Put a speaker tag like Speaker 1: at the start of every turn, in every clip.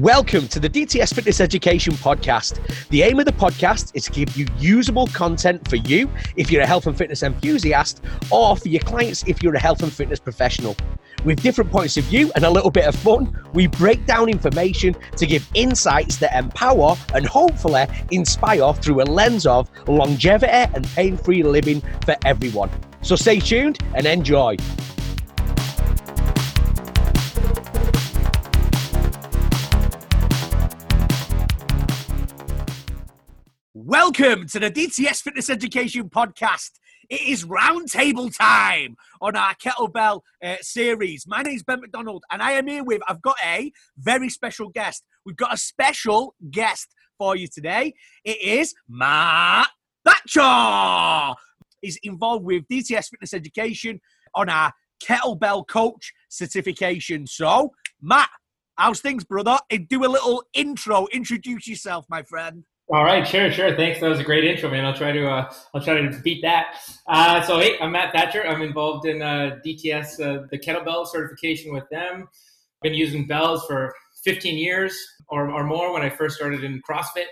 Speaker 1: Welcome to the DTS Fitness Education Podcast. The aim of the podcast is to give you usable content for you if you're a health and fitness enthusiast, or for your clients if you're a health and fitness professional. With different points of view and a little bit of fun, we break down information to give insights that empower and hopefully inspire through a lens of longevity and pain free living for everyone. So stay tuned and enjoy. Welcome to the DTS Fitness Education Podcast. It is roundtable time on our kettlebell uh, series. My name is Ben McDonald, and I am here with, I've got a very special guest. We've got a special guest for you today. It is Matt Thatcher. He's involved with DTS Fitness Education on our kettlebell coach certification. So, Matt, how's things, brother? Do a little intro. Introduce yourself, my friend.
Speaker 2: All right, sure, sure. Thanks. That was a great intro, man. I'll try to uh, I'll try to beat that. Uh, so, hey, I'm Matt Thatcher. I'm involved in uh, DTS, uh, the kettlebell certification with them. Been using bells for 15 years or, or more. When I first started in CrossFit,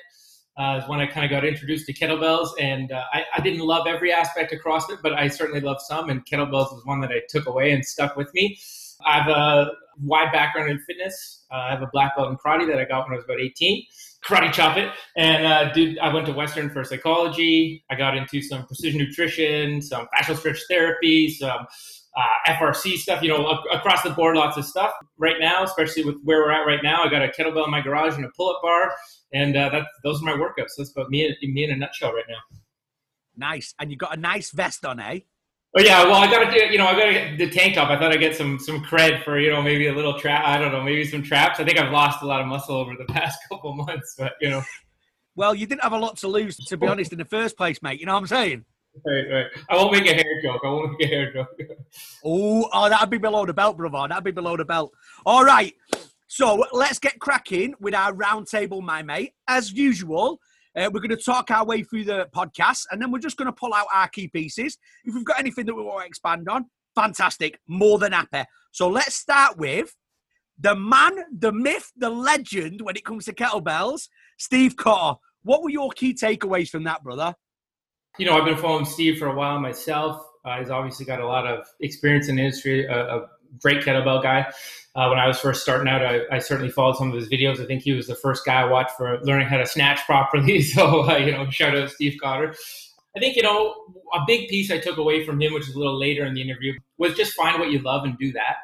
Speaker 2: uh, is when I kind of got introduced to kettlebells, and uh, I, I didn't love every aspect of CrossFit, but I certainly loved some. And kettlebells was one that I took away and stuck with me. I have a wide background in fitness. I have a black belt in karate that I got when I was about 18 karate chop it. And uh, did I went to Western for psychology. I got into some precision nutrition, some fascial stretch therapy, some uh, FRC stuff. You know, across the board, lots of stuff. Right now, especially with where we're at right now, I got a kettlebell in my garage and a pull-up bar, and uh, those are my workouts. That's about me, me in a nutshell right now.
Speaker 1: Nice, and you got a nice vest on, eh?
Speaker 2: Oh yeah, well I got to do you know I got to get the tank top. I thought I'd get some some cred for you know maybe a little trap. I don't know, maybe some traps. I think I've lost a lot of muscle over the past couple months, but you know.
Speaker 1: Well, you didn't have a lot to lose, to be honest, in the first place, mate. You know what I'm saying?
Speaker 2: Right, right. I won't make a hair joke. I won't make a hair joke.
Speaker 1: oh, oh, that'd be below the belt, brother. That'd be below the belt. All right. So let's get cracking with our roundtable, my mate. As usual, uh, we're going to talk our way through the podcast and then we're just going to pull out our key pieces. If we've got anything that we want to expand on, fantastic, more than happy. So let's start with the man, the myth, the legend when it comes to kettlebells, Steve Cotter. What were your key takeaways from that, brother?
Speaker 2: You know, I've been following Steve for a while myself. Uh, he's obviously got a lot of experience in the industry, a, a great kettlebell guy. Uh, when I was first starting out, I, I, certainly followed some of his videos. I think he was the first guy I watched for learning how to snatch properly. So, uh, you know, shout out Steve Cotter. I think, you know, a big piece I took away from him, which is a little later in the interview, was just find what you love and do that.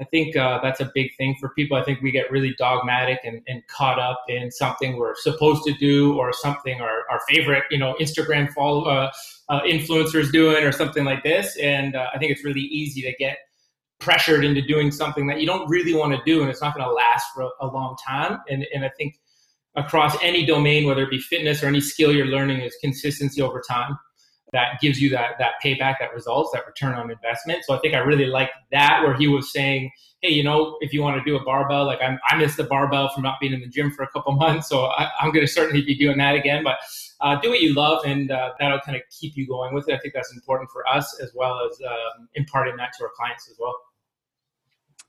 Speaker 2: I think uh, that's a big thing for people. I think we get really dogmatic and, and caught up in something we're supposed to do or something our, our favorite, you know, Instagram follow uh, uh, influencers doing or something like this. And uh, I think it's really easy to get pressured into doing something that you don't really want to do and it's not going to last for a, long time. And, and I think across any domain, whether it be fitness or any skill you're learning, is consistency over time that gives you that that payback, that results, that return on investment. So I think I really liked that where he was saying, hey, you know, if you want to do a barbell, like I'm, I missed the barbell from not being in the gym for a couple months, so I, am going to certainly be doing that again. But uh, do what you love, and uh, that'll kind of keep you going with it. I think that's important for us as well as um, imparting that to our clients as well.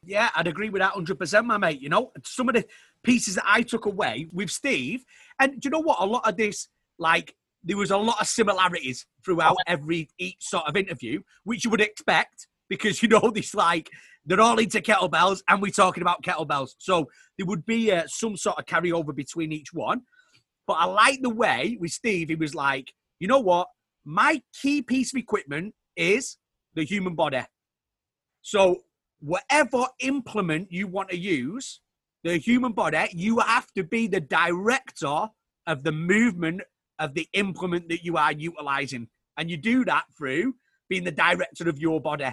Speaker 1: Yeah, I'd agree with that 100%, my mate. You know, some of the pieces that I took away with Steve, and do you know what? A lot of this, like, there was a lot of similarities throughout every each sort of interview, which you would expect because, you know, this, like, they're all into kettlebells and we're talking about kettlebells. So there would be uh, some sort of carryover between each one. But I like the way with Steve, he was like, you know what? My key piece of equipment is the human body. So whatever implement you want to use, the human body, you have to be the director of the movement of the implement that you are utilizing. And you do that through being the director of your body.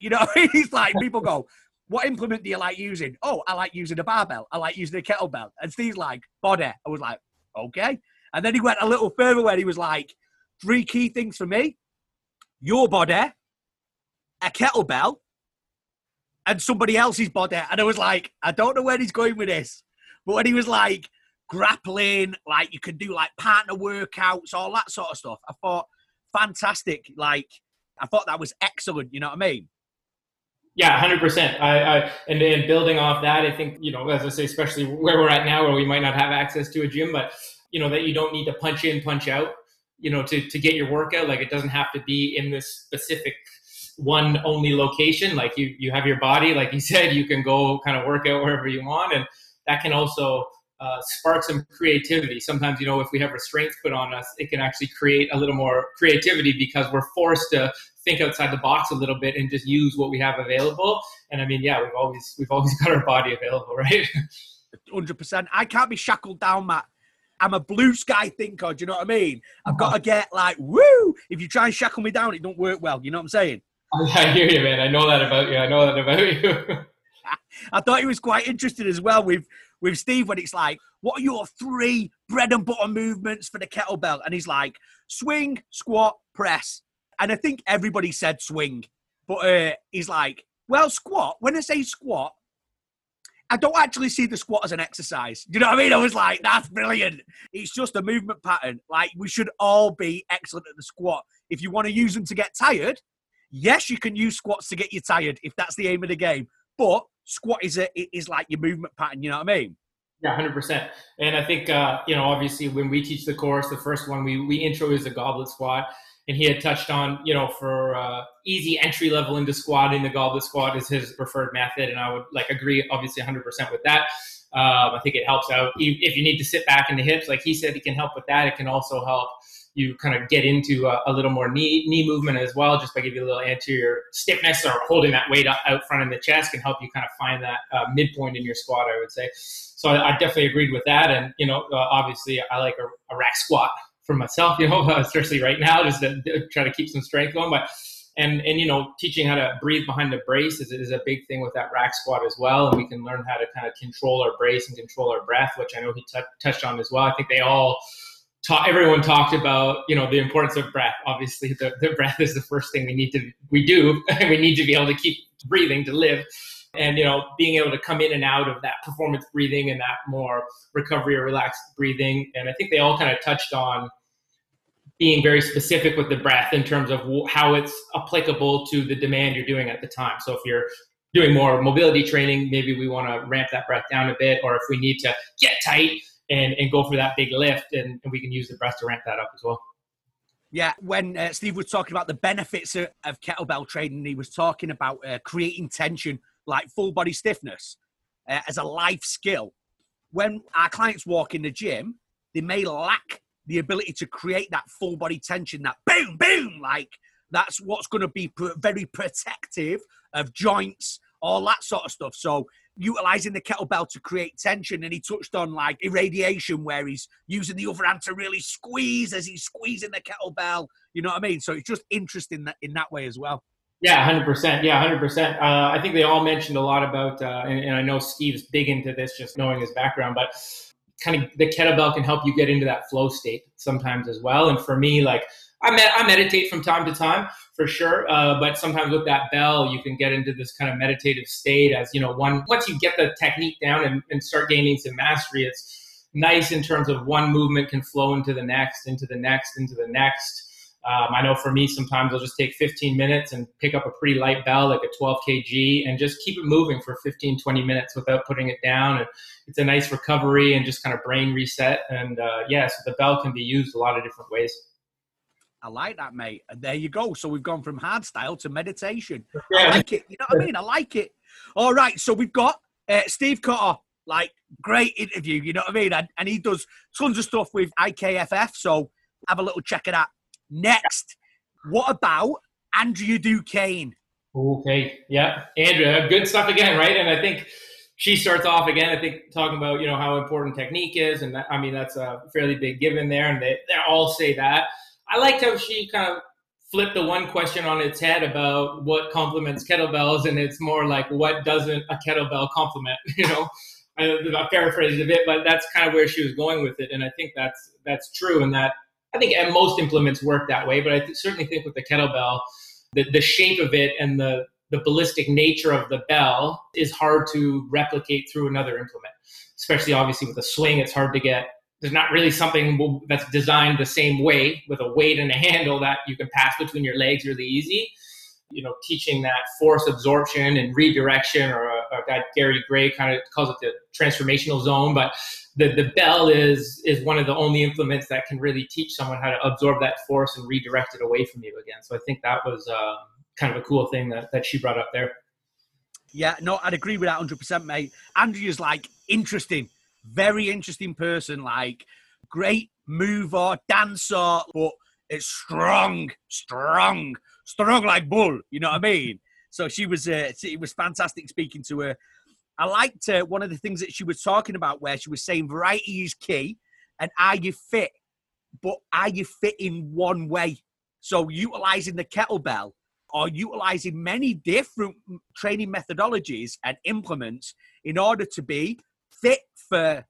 Speaker 1: You know, it's like people go, What implement do you like using? Oh, I like using a barbell. I like using a kettlebell. And Steve's like, Body. I was like, Okay. And then he went a little further where he was like, Three key things for me your body, a kettlebell, and somebody else's body. And I was like, I don't know where he's going with this. But when he was like grappling, like you can do like partner workouts, all that sort of stuff, I thought, fantastic. Like, I thought that was excellent. You know what I mean?
Speaker 2: Yeah, hundred percent. I, I and then building off that, I think you know, as I say, especially where we're at now, where we might not have access to a gym, but you know that you don't need to punch in, punch out, you know, to to get your workout. Like it doesn't have to be in this specific one only location. Like you you have your body, like you said, you can go kind of work out wherever you want, and that can also uh, spark some creativity. Sometimes, you know, if we have restraints put on us, it can actually create a little more creativity because we're forced to think outside the box a little bit and just use what we have available. And I mean, yeah, we've always we've always got our body available, right?
Speaker 1: Hundred percent. I can't be shackled down, Matt. I'm a blue sky thinker. Do you know what I mean? I've got to get like woo. If you try and shackle me down, it don't work well. You know what I'm saying?
Speaker 2: I hear you, man. I know that about you. I know that about you.
Speaker 1: I thought he was quite interested as well with with Steve when it's like, what are your three bread and butter movements for the kettlebell? And he's like, swing, squat, press. And I think everybody said swing, but uh, he's like, well, squat. When I say squat, I don't actually see the squat as an exercise. You know what I mean? I was like, that's brilliant. It's just a movement pattern. Like, we should all be excellent at the squat. If you want to use them to get tired, yes, you can use squats to get you tired if that's the aim of the game. But squat is a is like your movement pattern. You know what I mean?
Speaker 2: Yeah, hundred percent. And I think uh, you know, obviously, when we teach the course, the first one we we intro is a goblet squat, and he had touched on you know for uh, easy entry level into squatting, the goblet squat is his preferred method, and I would like agree, obviously, hundred percent with that. Um, I think it helps out if you need to sit back in the hips, like he said, it can help with that. It can also help you kind of get into a, a, little more knee knee movement as well, just by giving you a little anterior stiffness or holding that weight out, front in the chest can help you kind of find that uh, midpoint in your squat. I would say. So I, I definitely agreed with that, and you know, uh, obviously, I like a, a, rack squat for myself. You know, especially right now, just to, to try to keep some strength going, but and and you know teaching how to breathe behind the brace is, is a big thing with that rack squat as well and we can learn how to kind of control our brace and control our breath which i know he t- touched on as well i think they all ta- everyone talked about you know the importance of breath. Obviously, the, the breath is the first thing we need to we do. we need to be able to keep breathing to live. And you know, being able to come in and out of that performance breathing and that more recovery or relaxed breathing. And I think they all kind of touched on being very specific with the breath in terms of how it's applicable to the demand you're doing at the time. So if you're doing more mobility training, maybe we want to ramp that breath down a bit, or if we need to get tight, and, and go for that big lift, and, and we can use the breast to ramp that up as well.
Speaker 1: Yeah, when uh, Steve was talking about the benefits of, of kettlebell training, he was talking about uh, creating tension, like full body stiffness, uh, as a life skill. When our clients walk in the gym, they may lack the ability to create that full body tension, that boom, boom, like that's what's going to be very protective of joints, all that sort of stuff. So utilizing the kettlebell to create tension and he touched on like irradiation where he's using the other hand to really squeeze as he's squeezing the kettlebell you know what i mean? So it's just interesting that in that way as well.
Speaker 2: Yeah 100% yeah 100% uh, i think they all mentioned a lot about uh, and, and i know steve's big into this just knowing his background but kind of the kettlebell can help you get into that flow state sometimes as well. And for me like I, med- I meditate from time to time for sure. Uh, but sometimes with that bell, you can get into this kind of meditative state as, you know, one, once you get the technique down and, and start gaining some mastery, it's nice in terms of one movement can flow into the next, into the next, into the next. Um, I know for me, sometimes I'll just take 15 minutes and pick up a pretty light bell, like a 12 kg, and just keep it moving for 15, 20 minutes without putting it down. And it's a nice recovery and just kind of brain reset. And uh, yeah, so the bell can be used a lot of different ways.
Speaker 1: I like that, mate. And there you go. So we've gone from hard style to meditation. Yeah. I like it. You know what I mean? I like it. All right. So we've got uh, Steve Cotter. Like, great interview. You know what I mean? And, and he does tons of stuff with IKFF. So have a little check of that. Next, what about Andrea Du Cane?
Speaker 2: Okay. Yeah. Andrea, good stuff again, right? And I think she starts off again, I think, talking about, you know, how important technique is. And that, I mean, that's a fairly big given there. And they, they all say that. I liked how she kind of flipped the one question on its head about what complements kettlebells, and it's more like what doesn't a kettlebell complement? You know, I, I paraphrased a bit, but that's kind of where she was going with it, and I think that's that's true, and that I think most implements work that way, but I th- certainly think with the kettlebell, the, the shape of it and the the ballistic nature of the bell is hard to replicate through another implement. Especially obviously with a swing, it's hard to get there's not really something that's designed the same way with a weight and a handle that you can pass between your legs really easy. you know, teaching that force absorption and redirection, or a guy Gary Gray kind of calls it the transformational zone. But the the bell is is one of the only implements that can really teach someone how to absorb that force and redirect it away from you again. So I think that was uh, kind of a cool thing that that she brought up there.
Speaker 1: Yeah, no, I'd agree with that 100%, mate. Andrea's like interesting, very interesting person, like great mover, dancer, but it's strong, strong, strong like bull. You know what I mean? So she was, uh, it was fantastic speaking to her. I liked uh, one of the things that she was talking about where she was saying variety is key and are you fit, but are you fit in one way? So utilizing the kettlebell or utilizing many different training methodologies and implements in order to be fit for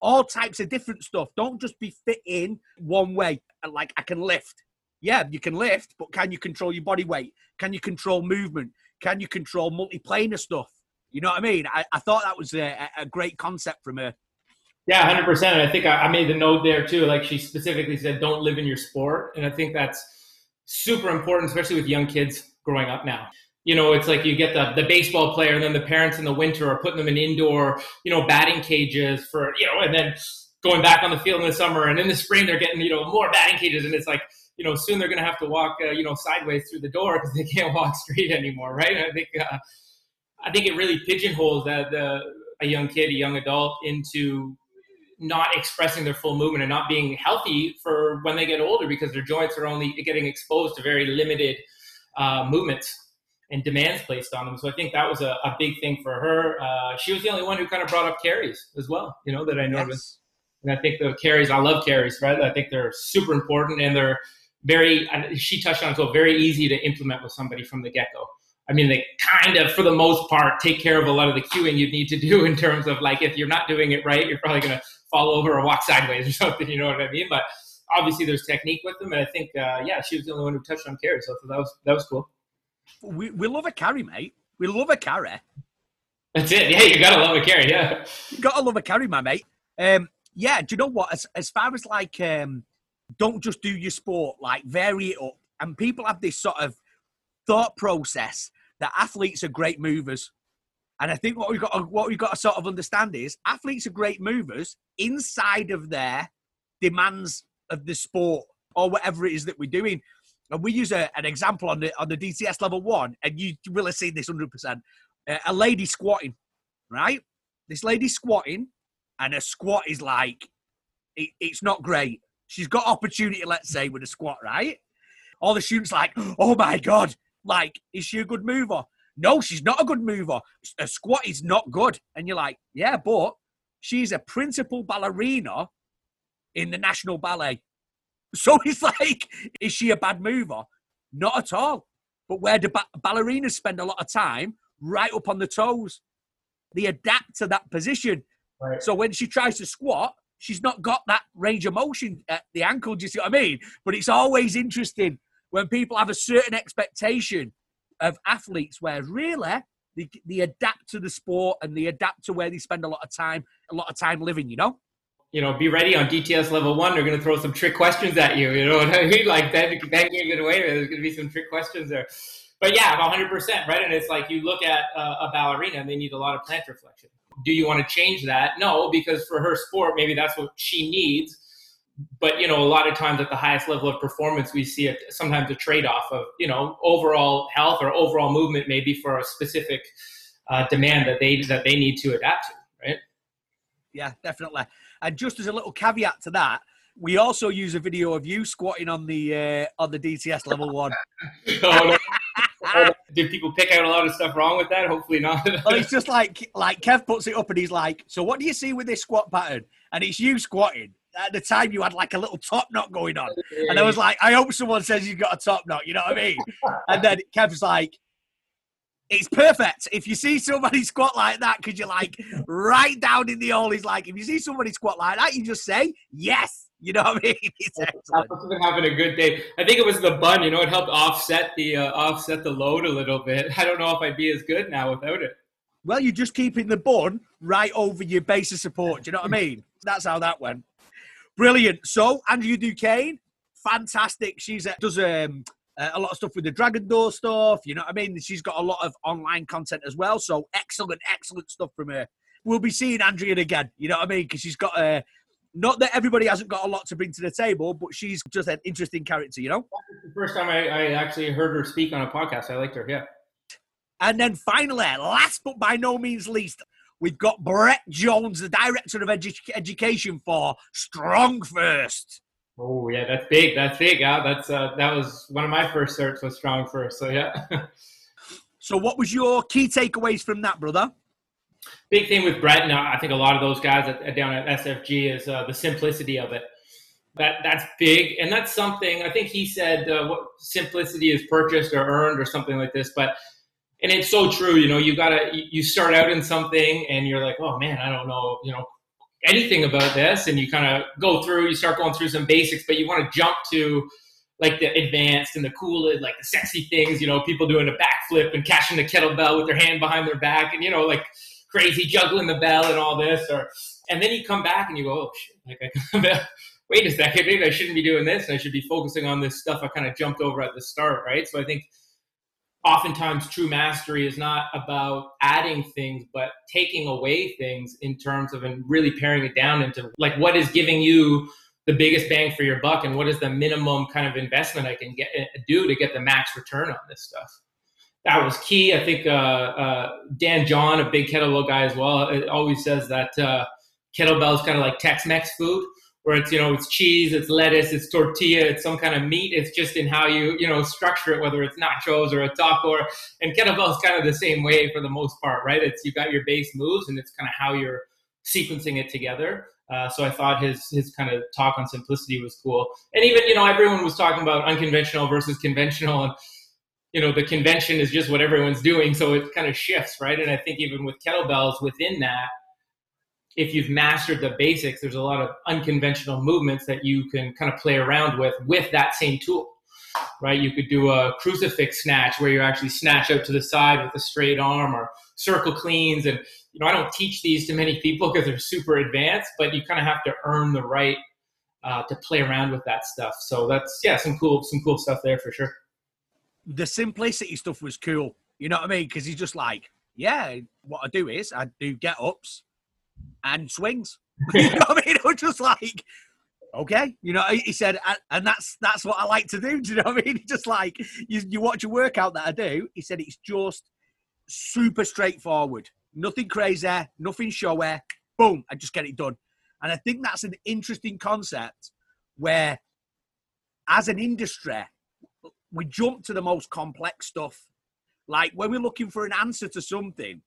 Speaker 1: all types of different stuff. Don't just be fit in one way. Like I can lift. Yeah, you can lift, but can you control your body weight? Can you control movement? Can you control multiplanar stuff? You know what I mean? I, I thought that was a, a great concept from her.
Speaker 2: Yeah, hundred percent. I think I, I made the note there too. Like she specifically said, "Don't live in your sport," and I think that's super important, especially with young kids growing up now you know, it's like you get the, the baseball player and then the parents in the winter are putting them in indoor, you know, batting cages for, you know, and then going back on the field in the summer and in the spring they're getting, you know, more batting cages. And it's like, you know, soon they're going to have to walk, uh, you know, sideways through the door because they can't walk straight anymore. Right. And I think, uh, I think it really pigeonholes that the, a young kid, a young adult into not expressing their full movement and not being healthy for when they get older because their joints are only getting exposed to very limited uh, movements and demands placed on them. So I think that was a, a big thing for her. Uh, she was the only one who kind of brought up carries as well, you know, that I noticed. Yes. And I think the carries, I love carries, right? I think they're super important and they're very, she touched on it, so very easy to implement with somebody from the get go. I mean, they kind of, for the most part, take care of a lot of the cueing you'd need to do in terms of like, if you're not doing it right, you're probably going to fall over or walk sideways or something, you know what I mean? But obviously there's technique with them. And I think, uh, yeah, she was the only one who touched on carries. So that was, that was cool
Speaker 1: we, we love a carry, mate. We love a carry.
Speaker 2: That's it. Yeah, you gotta love a carry. Yeah,
Speaker 1: you gotta love a carry, my mate. Um, yeah. Do you know what? As as far as like, um, don't just do your sport. Like, vary it up. And people have this sort of thought process that athletes are great movers. And I think what we got what we got to sort of understand is athletes are great movers inside of their demands of the sport or whatever it is that we're doing and we use a, an example on the on the DTS level one, and you will have seen this hundred percent. Uh, a lady squatting, right? This lady squatting, and a squat is like, it, it's not great. She's got opportunity, let's say, with a squat, right? All the students like, oh my god, like, is she a good mover? No, she's not a good mover. A squat is not good, and you're like, yeah, but she's a principal ballerina in the National Ballet. So it's like, is she a bad mover? Not at all. But where do ba- ballerinas spend a lot of time? Right up on the toes. They adapt to that position. Right. So when she tries to squat, she's not got that range of motion at the ankle. Do you see what I mean? But it's always interesting when people have a certain expectation of athletes where really they, they adapt to the sport and they adapt to where they spend a lot of time, a lot of time living, you know?
Speaker 2: You know, be ready on DTS level one. They're going to throw some trick questions at you. You know what I mean? Like Ben, Ben gave it away. There's going to be some trick questions there. But yeah, 100%, right? And it's like you look at a ballerina and they need a lot of plantar flexion. Do you want to change that? No, because for her sport, maybe that's what she needs. But, you know, a lot of times at the highest level of performance, we see it sometimes a trade off of, you know, overall health or overall movement, maybe for a specific uh, demand that they, that they need to adapt to, right?
Speaker 1: Yeah, definitely. And just as a little caveat to that, we also use a video of you squatting on the uh, on the DTS level one.
Speaker 2: oh, no. Did people pick out a lot of stuff wrong with that? Hopefully not.
Speaker 1: well, it's just like like Kev puts it up and he's like, "So what do you see with this squat pattern?" And it's you squatting. At the time, you had like a little top knot going on, and I was like, "I hope someone says you've got a top knot." You know what I mean? And then Kev's like, it's perfect. If you see somebody squat like that, because you're like right down in the hole, he's like, if you see somebody squat like that, you just say yes. You know what I mean? It's
Speaker 2: excellent. I having a good day. I think it was the bun. You know, it helped offset the uh, offset the load a little bit. I don't know if I'd be as good now without it.
Speaker 1: Well, you're just keeping the bun right over your base of support. Do you know what I mean? That's how that went. Brilliant. So, Andrew Du Cane, fantastic. She's a, does um, uh, a lot of stuff with the Dragon Door stuff. You know what I mean? She's got a lot of online content as well. So excellent, excellent stuff from her. We'll be seeing Andrea again. You know what I mean? Because she's got a. Uh, not that everybody hasn't got a lot to bring to the table, but she's just an interesting character, you know?
Speaker 2: The first time I, I actually heard her speak on a podcast, I liked her, yeah.
Speaker 1: And then finally, last but by no means least, we've got Brett Jones, the director of edu- education for StrongFirst.
Speaker 2: Oh yeah, that's big. That's big. Yeah, that's uh, that was one of my first certs was StrongFirst. So yeah.
Speaker 1: so what was your key takeaways from that, brother?
Speaker 2: Big thing with Brett, and I think a lot of those guys at, down at SFG is uh, the simplicity of it. That that's big, and that's something I think he said. Uh, what simplicity is purchased or earned or something like this, but and it's so true. You know, you gotta you start out in something and you're like, oh man, I don't know, you know, anything about this and you kind of go through you start going through some basics but you want to jump to like the advanced and the cool like the sexy things you know people doing a backflip and catching the kettlebell with their hand behind their back and you know like crazy juggling the bell and all this or and then you come back and you go oh shit like I wait a second maybe I shouldn't be doing this and I should be focusing on this stuff I kind of jumped over at the start right? So I think oftentimes true mastery is not about adding things but taking away things in terms of and really paring it down into like what is giving you the biggest bang for your buck and what is the minimum kind of investment i can get eh, do to get the max return on this stuff? That was key. I think uh, uh, dan john a big kettlebell guy as well always says that uh, kettlebell is kind of like tex-mex food where it's you know it's cheese, it's lettuce, it's tortilla, it's some kind of meat. It's just in how you you know structure it, whether it's nachos or a taco. And kettlebell is kind of the same way for the most part, right? It's you've got your base moves, and it's kind of how you're sequencing it together. Uh, so I thought his his kind of talk on simplicity was cool. And even you know everyone was talking about unconventional versus conventional, and you know the convention is just what everyone's doing, so it kind of shifts, right? And I think even with kettlebells within that if you've mastered the basics, there's a lot of unconventional movements that you can kind of play around with with that same tool, right? You could do a crucifix snatch where you actually snatch out to the side with a straight arm or circle cleans. And, you know, I don't teach these to many people because they're super advanced, but you kind of have to earn the right uh, to play around with that stuff. So that's, yeah, some cool, some cool stuff there for sure.
Speaker 1: The simplicity stuff was cool. You know what I mean? Because he's just like, yeah, what I do is I do get ups and swings. you know what I mean? Was just like, okay, you know, he said, and that's that's what I like to do. Do you know what I mean? Just like you, you watch a workout that I do. He said it's just super straightforward, nothing crazy, nothing showy. Boom, I just get it done. And I think that's an interesting concept where, as an industry, we jump to the most complex stuff. Like when we're looking for an answer to something,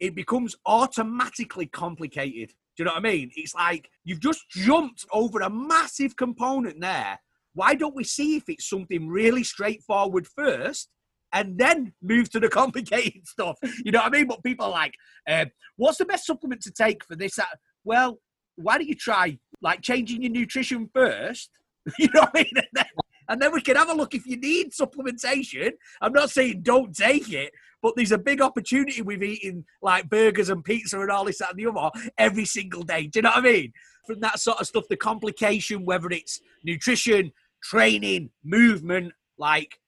Speaker 1: it becomes automatically complicated. Do you know what I mean? It's like you've just jumped over a massive component there. Why don't we see if it's something really straightforward first and then move to the complicated stuff? You know what I mean? But people are like, uh, what's the best supplement to take for this? Well, why don't you try like changing your nutrition first? You know what I mean? And then, and then we can have a look if you need supplementation. I'm not saying don't take it, but there's a big opportunity with eating like burgers and pizza and all this, that, and the other every single day. Do you know what I mean? From that sort of stuff, the complication, whether it's nutrition, training, movement, like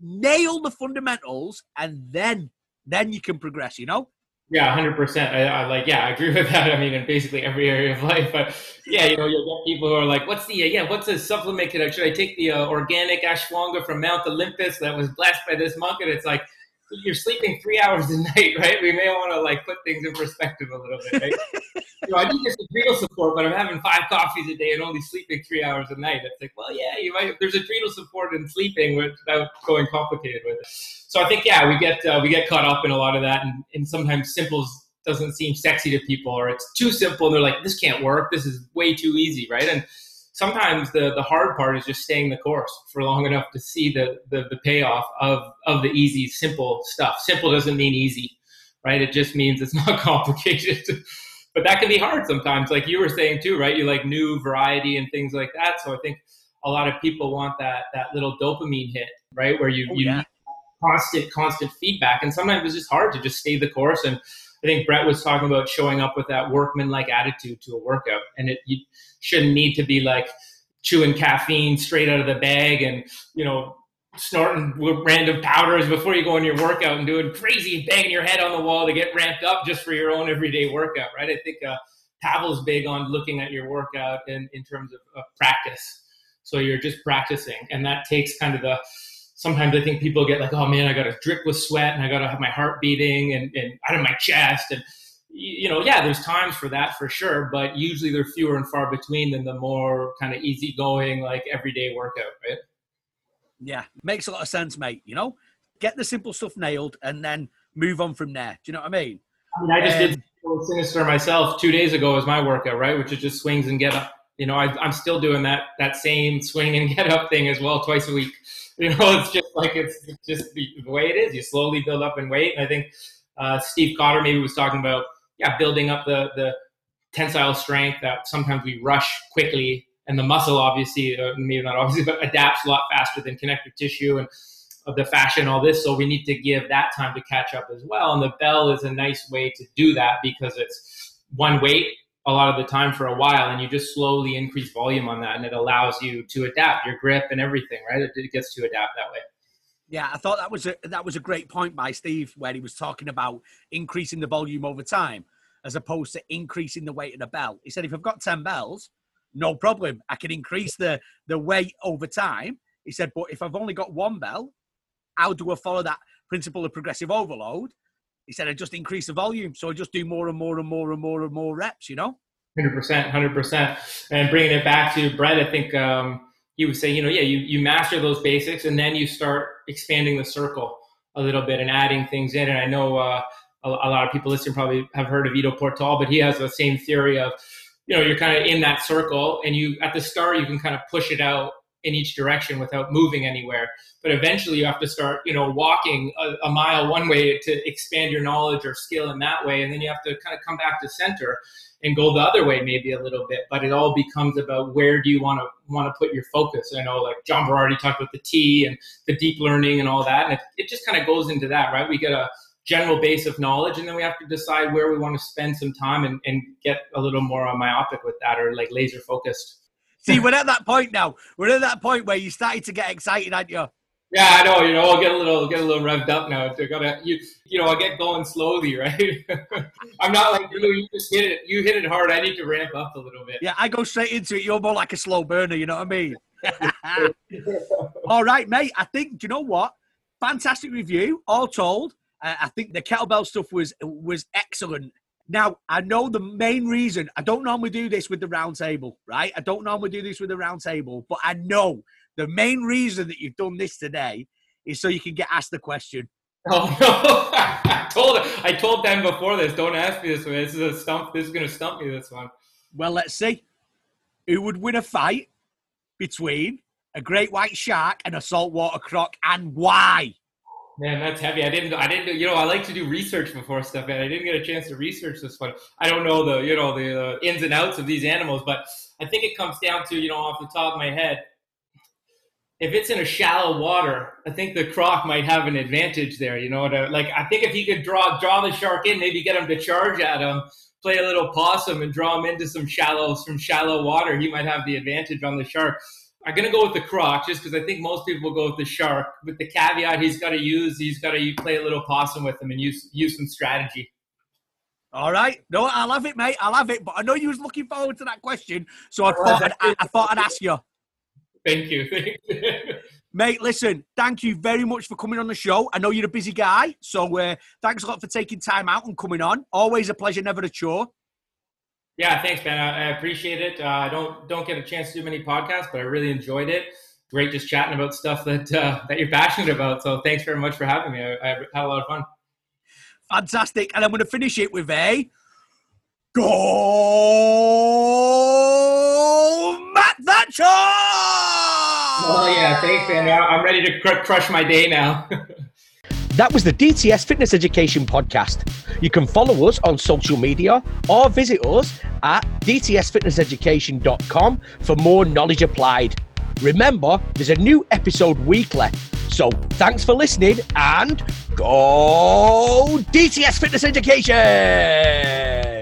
Speaker 1: nail the fundamentals and then then you can progress, you know?
Speaker 2: Yeah, hundred percent. I, like, yeah, I agree with that. I mean, in basically every area of life. But yeah, you know, you'll get people who are like, "What's the uh, yeah? What's a supplement? Should I take the uh, organic ashwagandha from Mount Olympus that was blessed by this monk?" And it's like, you're sleeping three hours a night, right? We may want to like put things in perspective a little bit. Right? you know, I need this adrenal support, but I'm having five coffees a day and only sleeping three hours a night. It's like, well, yeah, you might. There's adrenal support in sleeping without going complicated with it. So I think, yeah, we get uh, we get caught up in a lot of that, and, and sometimes simple doesn't seem sexy to people, or it's too simple, and they're like, this can't work. This is way too easy, right? And sometimes the, the hard part is just staying the course for long enough to see the, the, the payoff of, of the easy, simple stuff. Simple doesn't mean easy, right? It just means it's not complicated. but that can be hard sometimes, like you were saying too, right? You like new variety and things like that. So I think a lot of people want that that little dopamine hit, right? Where you, oh, you yeah. constant, constant feedback. And sometimes it's just hard to just stay the course. And I think Brett was talking about showing up with that workman like attitude to a workout. And it you shouldn't need to be like chewing caffeine straight out of the bag and, you know, snorting random powders before you go on your workout and doing crazy banging your head on the wall to get ramped up just for your own everyday workout, right? I think uh, Pavel's big on looking at your workout in, in terms of, of practice. So you're just practicing, and that takes kind of the. Sometimes I think people get like, oh man, I got to drip with sweat, and I got to have my heart beating and, and out of my chest, and you know, yeah, there's times for that for sure, but usually they're fewer and far between than the more kind of easygoing, like everyday workout, right?
Speaker 1: Yeah, makes a lot of sense, mate. You know, get the simple stuff nailed and then move on from there. Do you know what I mean?
Speaker 2: I mean, I just um, did Sinister myself two days ago as my workout, right? Which is just swings and get up. You know, I, am still doing that that same swing and get up thing as well twice a week. You know, it's just like it's just the way it is. You slowly build up in weight, and I think uh, Steve Cotter maybe was talking about yeah, building up the the tensile strength that sometimes we rush quickly, and the muscle obviously, uh, maybe not obviously, but adapts a lot faster than connective tissue and of the fascia and all this. So we need to give that time to catch up as well. And the bell is a nice way to do that because it's one weight a lot of the time for a while, and you just slowly increase volume on that, and it allows you to adapt your grip and everything. Right? It, it gets to adapt that way.
Speaker 1: Yeah, I thought that was a that was a great point by Steve where he was talking about increasing the volume over time as opposed to increasing the weight of the bell. He said if I've got 10 bells, no problem. I can increase the the weight over time. He said, but if I've only got one bell, how do I follow that principle of progressive overload? He said I just increase the volume. So I just do more and more and more and more and more reps, you know?
Speaker 2: Hundred percent, hundred percent. And bringing it back to Brett, I think um, he would say, you know, yeah, you, you master those basics and then you start expanding the circle a little bit and adding things in. And I know uh, a, a, lot of people listening probably have heard of Ido Portal, but he has the same theory of, you know, you're kind of in that circle and you, at the start, you can kind of push it out in each direction without moving anywhere. But eventually you have to start, you know, walking a, a mile one way to expand your knowledge or skill in that way. And then you have to kind of come back to center and go the other way maybe a little bit. But it all becomes about where do you want to want to put your focus. I know like John Berardi talked about the T and the deep learning and all that, and it, it just kind of goes into that, right? We get a general base of knowledge, and then we have to decide where we want to spend some time and, and get a little more myopic with that or like laser focused.
Speaker 1: See, we're at that point now. We're at that point where you started to get excited, aren't you?
Speaker 2: Yeah, I know. You know, I'll get a little get a little revved up now. I gotta you you know I get going slowly, right? I'm not like you. You just hit it. You hit it hard. I need to ramp up a little bit.
Speaker 1: Yeah, I go straight into it. You're more like a slow burner. You know what I mean? all right, mate. I think. Do you know what? Fantastic review. All told, uh, I think the kettlebell stuff was was excellent. Now, I know the main reason I don't normally do this with the round table, right? I don't normally do this with the round table, but I know the main reason that you've done this today is so you can get asked the question.
Speaker 2: Oh no! I told I told them before this. Don't ask me this one. This is a stump. This is gonna stump me. This one.
Speaker 1: Well, let's see. Who would win a fight between a great white shark and a saltwater croc, and why?
Speaker 2: Man, that's heavy. I didn't. I didn't. You know, I like to do research before stuff, and I didn't get a chance to research this one. I don't know the you know the uh, ins and outs of these animals, but I think it comes down to you know off the top of my head if it's in a shallow water, I think the croc might have an advantage there. You know, what to, like I think if he could draw draw the shark in, maybe get him to charge at him, play a little possum, and draw him into some shallow some shallow water, he might have the advantage on the shark. I'm gonna go with the croc just because I think most people will go with the shark. With the caveat, he's got to use he's got to play a little possum with him and use use some strategy.
Speaker 1: All right, no, I love it, mate. I love it. But I know you was looking forward to that question, so I thought I'd, I thought I'd ask you.
Speaker 2: Thank you. Thank you.
Speaker 1: Mate, listen, thank you very much for coming on the show. I know you're a busy guy, so uh, thanks a lot for taking time out and coming on. Always a pleasure, never a chore.
Speaker 2: Yeah, thanks, man. I, I appreciate it. Uh, I don't don't get a chance to do many podcasts, but I really enjoyed it. Great, just chatting about stuff that uh, that you're passionate about. So thanks very much for having me. I, I had a lot of fun.
Speaker 1: Fantastic, and I'm going to finish it with a go, Matt Thatcher.
Speaker 2: Oh yeah, thanks, man. I'm ready to cr- crush my day now.
Speaker 1: that was the DTS Fitness Education podcast. You can follow us on social media or visit us at dtsfitnesseducation.com for more knowledge applied. Remember, there's a new episode weekly. So thanks for listening and go DTS Fitness Education!